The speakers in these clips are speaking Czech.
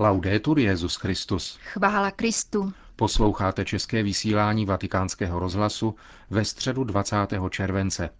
Laudetur Jezus Christus. Chvála Kristu. Posloucháte české vysílání Vatikánského rozhlasu ve středu 20. července.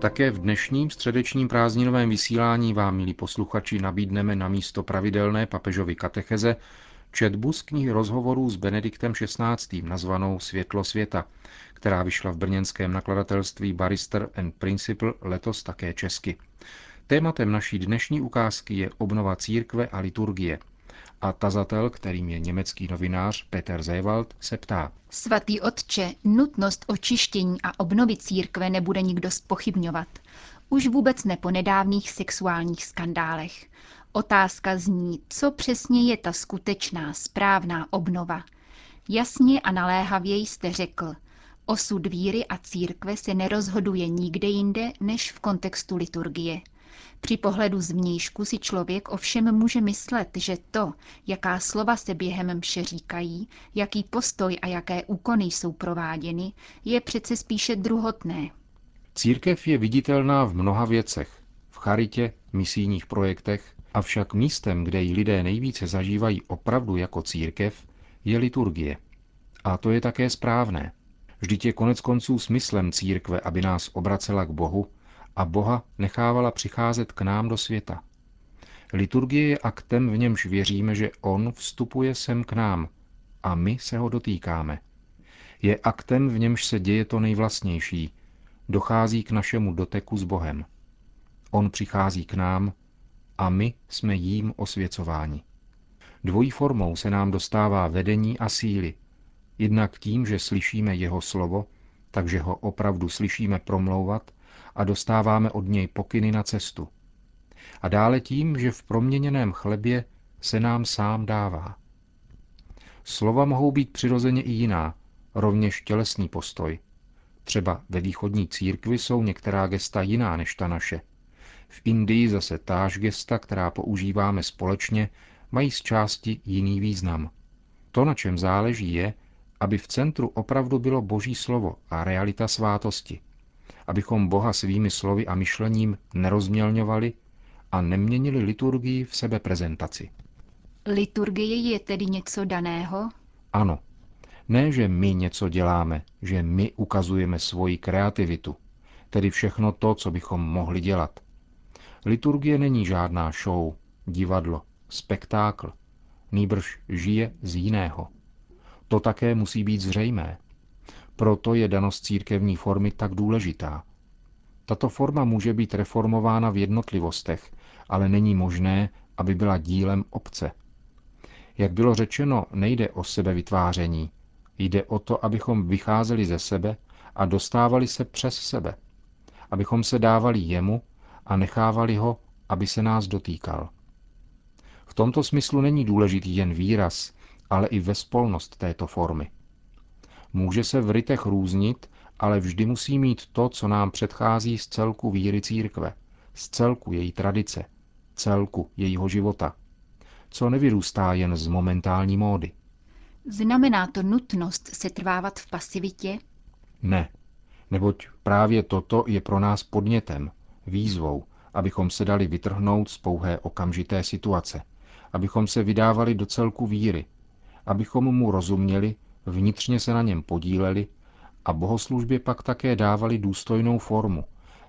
Také v dnešním středečním prázdninovém vysílání vám, milí posluchači, nabídneme na místo pravidelné papežovy katecheze četbu z knihy rozhovorů s Benediktem XVI. nazvanou Světlo světa, která vyšla v brněnském nakladatelství Barister and Principle letos také česky. Tématem naší dnešní ukázky je obnova církve a liturgie – a tazatel, kterým je německý novinář Peter Zewald, se ptá. Svatý otče, nutnost očištění a obnovy církve nebude nikdo spochybňovat. Už vůbec ne po nedávných sexuálních skandálech. Otázka zní, co přesně je ta skutečná, správná obnova. Jasně a naléhavě jste řekl, osud víry a církve se nerozhoduje nikde jinde než v kontextu liturgie. Při pohledu zvnějšku si člověk ovšem může myslet, že to, jaká slova se během mše říkají, jaký postoj a jaké úkony jsou prováděny, je přece spíše druhotné. Církev je viditelná v mnoha věcech. V charitě, misijních projektech, avšak místem, kde ji lidé nejvíce zažívají opravdu jako církev, je liturgie. A to je také správné. Vždyť je konec konců smyslem církve, aby nás obracela k Bohu a Boha nechávala přicházet k nám do světa. Liturgie je aktem, v němž věříme, že On vstupuje sem k nám a my se ho dotýkáme. Je aktem, v němž se děje to nejvlastnější, dochází k našemu doteku s Bohem. On přichází k nám a my jsme jím osvěcováni. Dvojí formou se nám dostává vedení a síly. Jednak tím, že slyšíme jeho slovo, takže ho opravdu slyšíme promlouvat a dostáváme od něj pokyny na cestu. A dále tím, že v proměněném chlebě se nám sám dává. Slova mohou být přirozeně i jiná, rovněž tělesný postoj. Třeba ve východní církvi jsou některá gesta jiná než ta naše. V Indii zase táž gesta, která používáme společně, mají z části jiný význam. To, na čem záleží, je, aby v centru opravdu bylo Boží slovo a realita svátosti abychom Boha svými slovy a myšlením nerozmělňovali a neměnili liturgii v sebe prezentaci. Liturgie je tedy něco daného? Ano. Ne, že my něco děláme, že my ukazujeme svoji kreativitu, tedy všechno to, co bychom mohli dělat. Liturgie není žádná show, divadlo, spektákl, nýbrž žije z jiného. To také musí být zřejmé. Proto je danost církevní formy tak důležitá. Tato forma může být reformována v jednotlivostech, ale není možné, aby byla dílem obce. Jak bylo řečeno, nejde o sebevytváření. Jde o to, abychom vycházeli ze sebe a dostávali se přes sebe. Abychom se dávali jemu a nechávali ho, aby se nás dotýkal. V tomto smyslu není důležitý jen výraz, ale i vespolnost této formy. Může se v rytech různit, ale vždy musí mít to, co nám předchází z celku víry církve, z celku její tradice, celku jejího života, co nevyrůstá jen z momentální módy. Znamená to nutnost se trvávat v pasivitě? Ne, neboť právě toto je pro nás podnětem, výzvou, abychom se dali vytrhnout z pouhé okamžité situace, abychom se vydávali do celku víry, abychom mu rozuměli vnitřně se na něm podíleli a bohoslužbě pak také dávali důstojnou formu,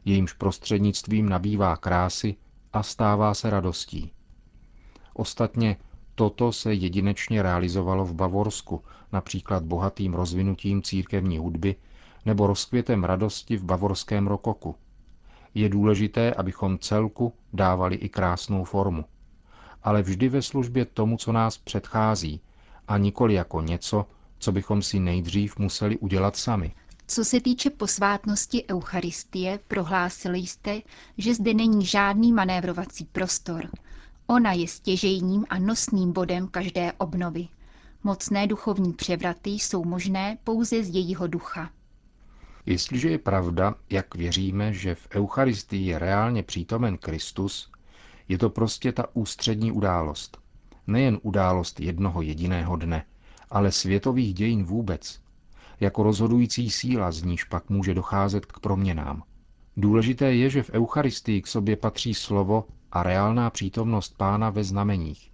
jejímž prostřednictvím nabývá krásy a stává se radostí. Ostatně toto se jedinečně realizovalo v Bavorsku, například bohatým rozvinutím církevní hudby nebo rozkvětem radosti v bavorském rokoku. Je důležité, abychom celku dávali i krásnou formu. Ale vždy ve službě tomu, co nás předchází, a nikoli jako něco, co bychom si nejdřív museli udělat sami. Co se týče posvátnosti Eucharistie, prohlásili jste, že zde není žádný manévrovací prostor. Ona je stěžejním a nosným bodem každé obnovy. Mocné duchovní převraty jsou možné pouze z jejího ducha. Jestliže je pravda, jak věříme, že v Eucharistii je reálně přítomen Kristus, je to prostě ta ústřední událost. Nejen událost jednoho jediného dne, ale světových dějin vůbec, jako rozhodující síla, z níž pak může docházet k proměnám. Důležité je, že v Eucharistii k sobě patří slovo a reálná přítomnost Pána ve znameních.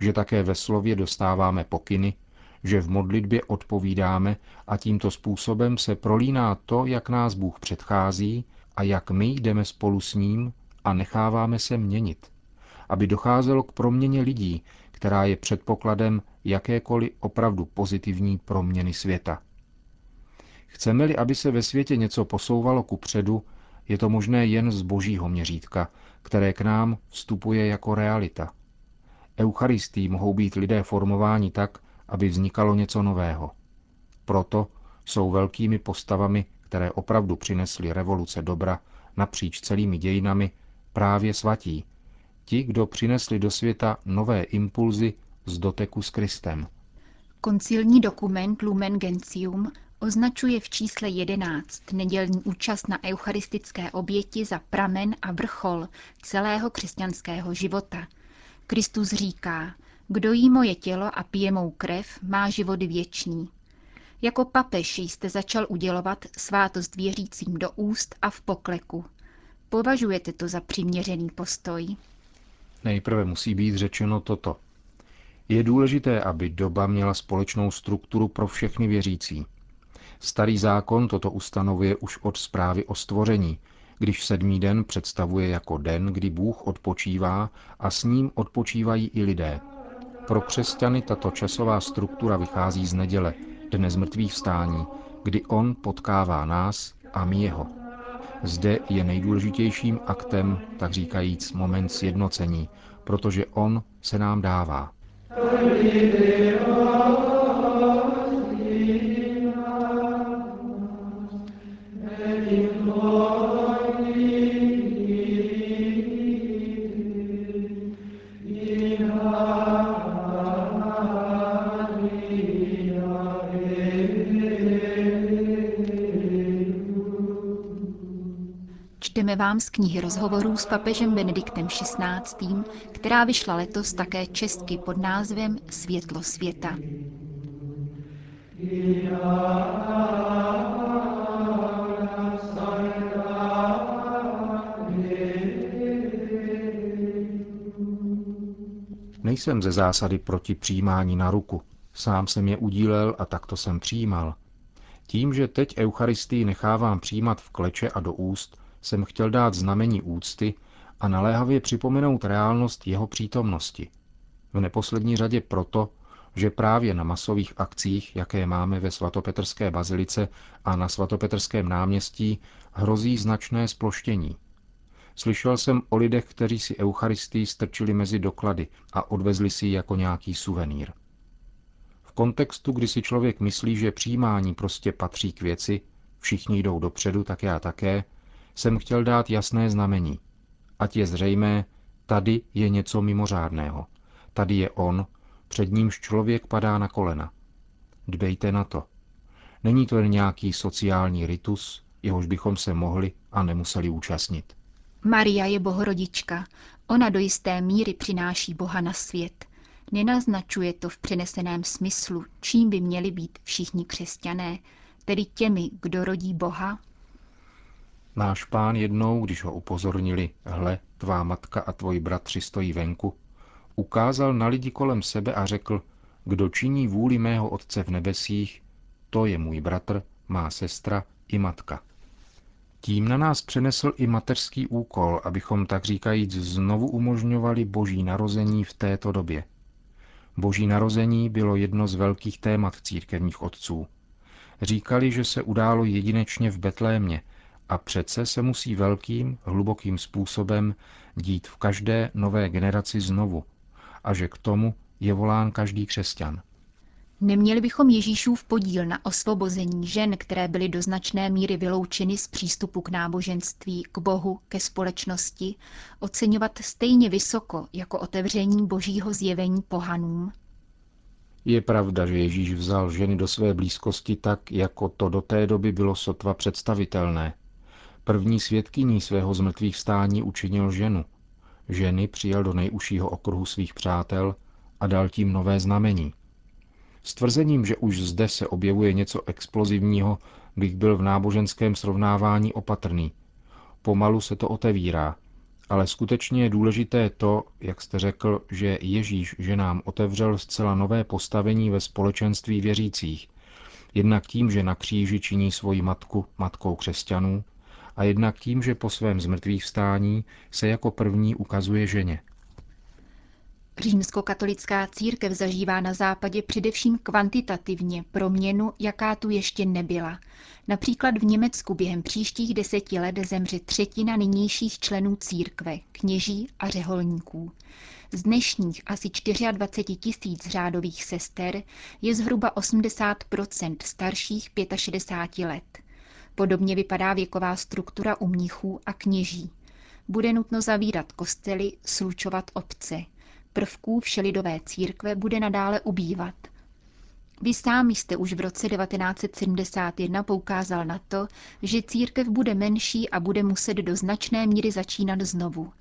Že také ve slově dostáváme pokyny, že v modlitbě odpovídáme a tímto způsobem se prolíná to, jak nás Bůh předchází a jak my jdeme spolu s ním a necháváme se měnit, aby docházelo k proměně lidí, která je předpokladem jakékoliv opravdu pozitivní proměny světa. Chceme-li, aby se ve světě něco posouvalo ku předu, je to možné jen z božího měřítka, které k nám vstupuje jako realita. Eucharistii mohou být lidé formováni tak, aby vznikalo něco nového. Proto jsou velkými postavami, které opravdu přinesly revoluce dobra napříč celými dějinami, právě svatí, ti, kdo přinesli do světa nové impulzy z doteku s Kristem. Koncilní dokument Lumen Gentium označuje v čísle 11 nedělní účast na eucharistické oběti za pramen a vrchol celého křesťanského života. Kristus říká, kdo jí moje tělo a pije mou krev, má život věčný. Jako papež jste začal udělovat svátost věřícím do úst a v pokleku. Považujete to za přiměřený postoj? Nejprve musí být řečeno toto. Je důležité, aby doba měla společnou strukturu pro všechny věřící. Starý zákon toto ustanovuje už od zprávy o stvoření, když sedmý den představuje jako den, kdy Bůh odpočívá a s ním odpočívají i lidé. Pro křesťany tato časová struktura vychází z neděle, dne zmrtvých vstání, kdy On potkává nás a my jeho. Zde je nejdůležitějším aktem, tak říkajíc, moment sjednocení, protože On se nám dává. Vám z knihy rozhovorů s papežem Benediktem XVI., která vyšla letos také česky pod názvem Světlo světa. Nejsem ze zásady proti přijímání na ruku. Sám jsem je udílel a takto jsem přijímal. Tím, že teď Eucharistii nechávám přijímat v kleče a do úst, jsem chtěl dát znamení úcty a naléhavě připomenout reálnost jeho přítomnosti. V neposlední řadě proto, že právě na masových akcích, jaké máme ve svatopetrské bazilice a na svatopetrském náměstí, hrozí značné sploštění. Slyšel jsem o lidech, kteří si Eucharistii strčili mezi doklady a odvezli si ji jako nějaký suvenýr. V kontextu, kdy si člověk myslí, že přijímání prostě patří k věci, všichni jdou dopředu, tak já také, jsem chtěl dát jasné znamení. Ať je zřejmé, tady je něco mimořádného. Tady je on, před nímž člověk padá na kolena. Dbejte na to. Není to jen nějaký sociální ritus, jehož bychom se mohli a nemuseli účastnit. Maria je bohorodička. Ona do jisté míry přináší Boha na svět. Nenaznačuje to v přeneseném smyslu, čím by měli být všichni křesťané, tedy těmi, kdo rodí Boha Náš pán jednou, když ho upozornili, hle, tvá matka a tvoji bratři stojí venku, ukázal na lidi kolem sebe a řekl, kdo činí vůli mého Otce v nebesích, to je můj bratr, má sestra i matka. Tím na nás přenesl i mateřský úkol, abychom tak říkajíc znovu umožňovali boží narození v této době. Boží narození bylo jedno z velkých témat církevních otců. Říkali, že se událo jedinečně v Betlémě, a přece se musí velkým, hlubokým způsobem dít v každé nové generaci znovu a že k tomu je volán každý křesťan. Neměli bychom Ježíšův podíl na osvobození žen, které byly do značné míry vyloučeny z přístupu k náboženství, k Bohu, ke společnosti, oceňovat stejně vysoko jako otevření božího zjevení pohanům? Je pravda, že Ježíš vzal ženy do své blízkosti tak, jako to do té doby bylo sotva představitelné. První svědkyní svého zmrtvých stání učinil ženu. Ženy přijal do nejužšího okruhu svých přátel a dal tím nové znamení. S tvrzením, že už zde se objevuje něco explozivního, bych byl v náboženském srovnávání opatrný. Pomalu se to otevírá, ale skutečně je důležité to, jak jste řekl, že Ježíš, že nám otevřel zcela nové postavení ve společenství věřících. Jednak tím, že na kříži činí svoji matku matkou křesťanů, a jednak tím, že po svém zmrtvých vstání se jako první ukazuje ženě. Římskokatolická církev zažívá na západě především kvantitativně proměnu, jaká tu ještě nebyla. Například v Německu během příštích deseti let zemře třetina nynějších členů církve, kněží a řeholníků. Z dnešních asi 24 tisíc řádových sester je zhruba 80% starších 65 let. Podobně vypadá věková struktura u mnichů a kněží. Bude nutno zavírat kostely, slučovat obce – prvků všelidové církve bude nadále ubývat. Vy sám jste už v roce 1971 poukázal na to, že církev bude menší a bude muset do značné míry začínat znovu.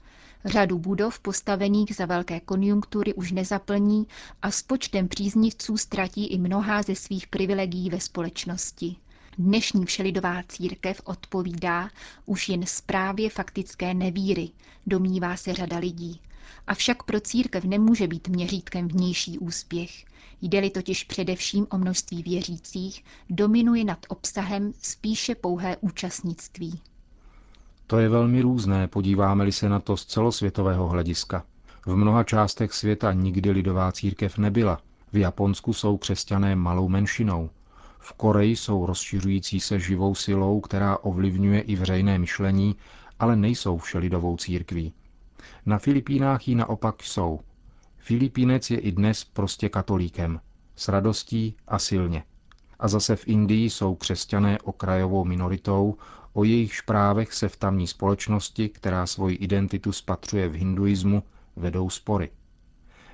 Řadu budov postavených za velké konjunktury už nezaplní a s počtem příznivců ztratí i mnohá ze svých privilegií ve společnosti. Dnešní všelidová církev odpovídá už jen zprávě faktické nevíry, domnívá se řada lidí. Avšak pro církev nemůže být měřítkem vnější úspěch. Jde-li totiž především o množství věřících, dominuje nad obsahem spíše pouhé účastnictví. To je velmi různé, podíváme-li se na to z celosvětového hlediska. V mnoha částech světa nikdy lidová církev nebyla. V Japonsku jsou křesťané malou menšinou. V Koreji jsou rozšiřující se živou silou, která ovlivňuje i veřejné myšlení, ale nejsou všelidovou církví. Na Filipínách ji naopak jsou. Filipínec je i dnes prostě katolíkem. S radostí a silně. A zase v Indii jsou křesťané okrajovou minoritou, o jejich právech se v tamní společnosti, která svoji identitu spatřuje v hinduismu, vedou spory.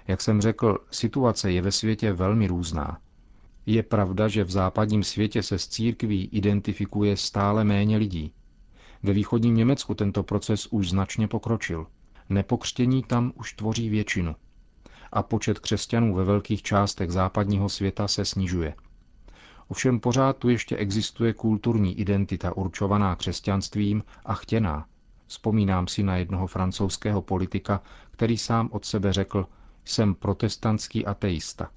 Jak jsem řekl, situace je ve světě velmi různá. Je pravda, že v západním světě se s církví identifikuje stále méně lidí. Ve východním Německu tento proces už značně pokročil. Nepokřtění tam už tvoří většinu. A počet křesťanů ve velkých částech západního světa se snižuje. Ovšem pořád tu ještě existuje kulturní identita určovaná křesťanstvím a chtěná. Vzpomínám si na jednoho francouzského politika, který sám od sebe řekl, jsem protestantský ateista.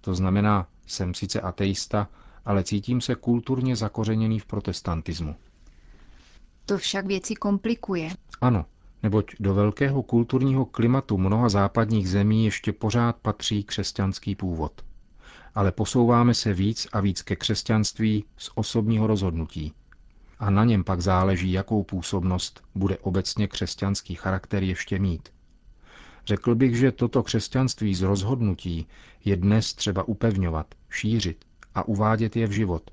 To znamená, jsem sice ateista, ale cítím se kulturně zakořeněný v protestantismu. To však věci komplikuje. Ano, neboť do velkého kulturního klimatu mnoha západních zemí ještě pořád patří křesťanský původ. Ale posouváme se víc a víc ke křesťanství z osobního rozhodnutí. A na něm pak záleží, jakou působnost bude obecně křesťanský charakter ještě mít. Řekl bych, že toto křesťanství z rozhodnutí je dnes třeba upevňovat, šířit a uvádět je v život,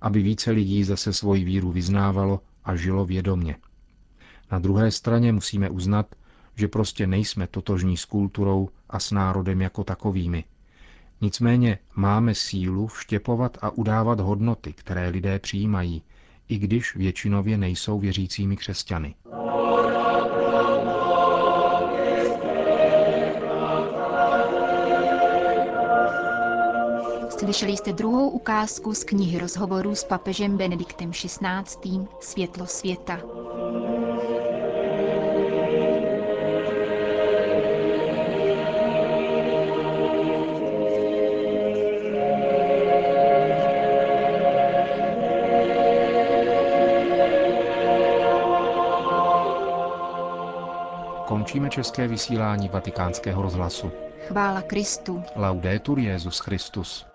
aby více lidí zase svoji víru vyznávalo a žilo vědomně. Na druhé straně musíme uznat, že prostě nejsme totožní s kulturou a s národem jako takovými. Nicméně máme sílu vštěpovat a udávat hodnoty, které lidé přijímají, i když většinově nejsou věřícími křesťany. Slyšeli jste druhou ukázku z knihy rozhovorů s papežem Benediktem XVI. Světlo světa. Končíme české vysílání vatikánského rozhlasu. Chvála Kristu. Laudetur Jezus Christus.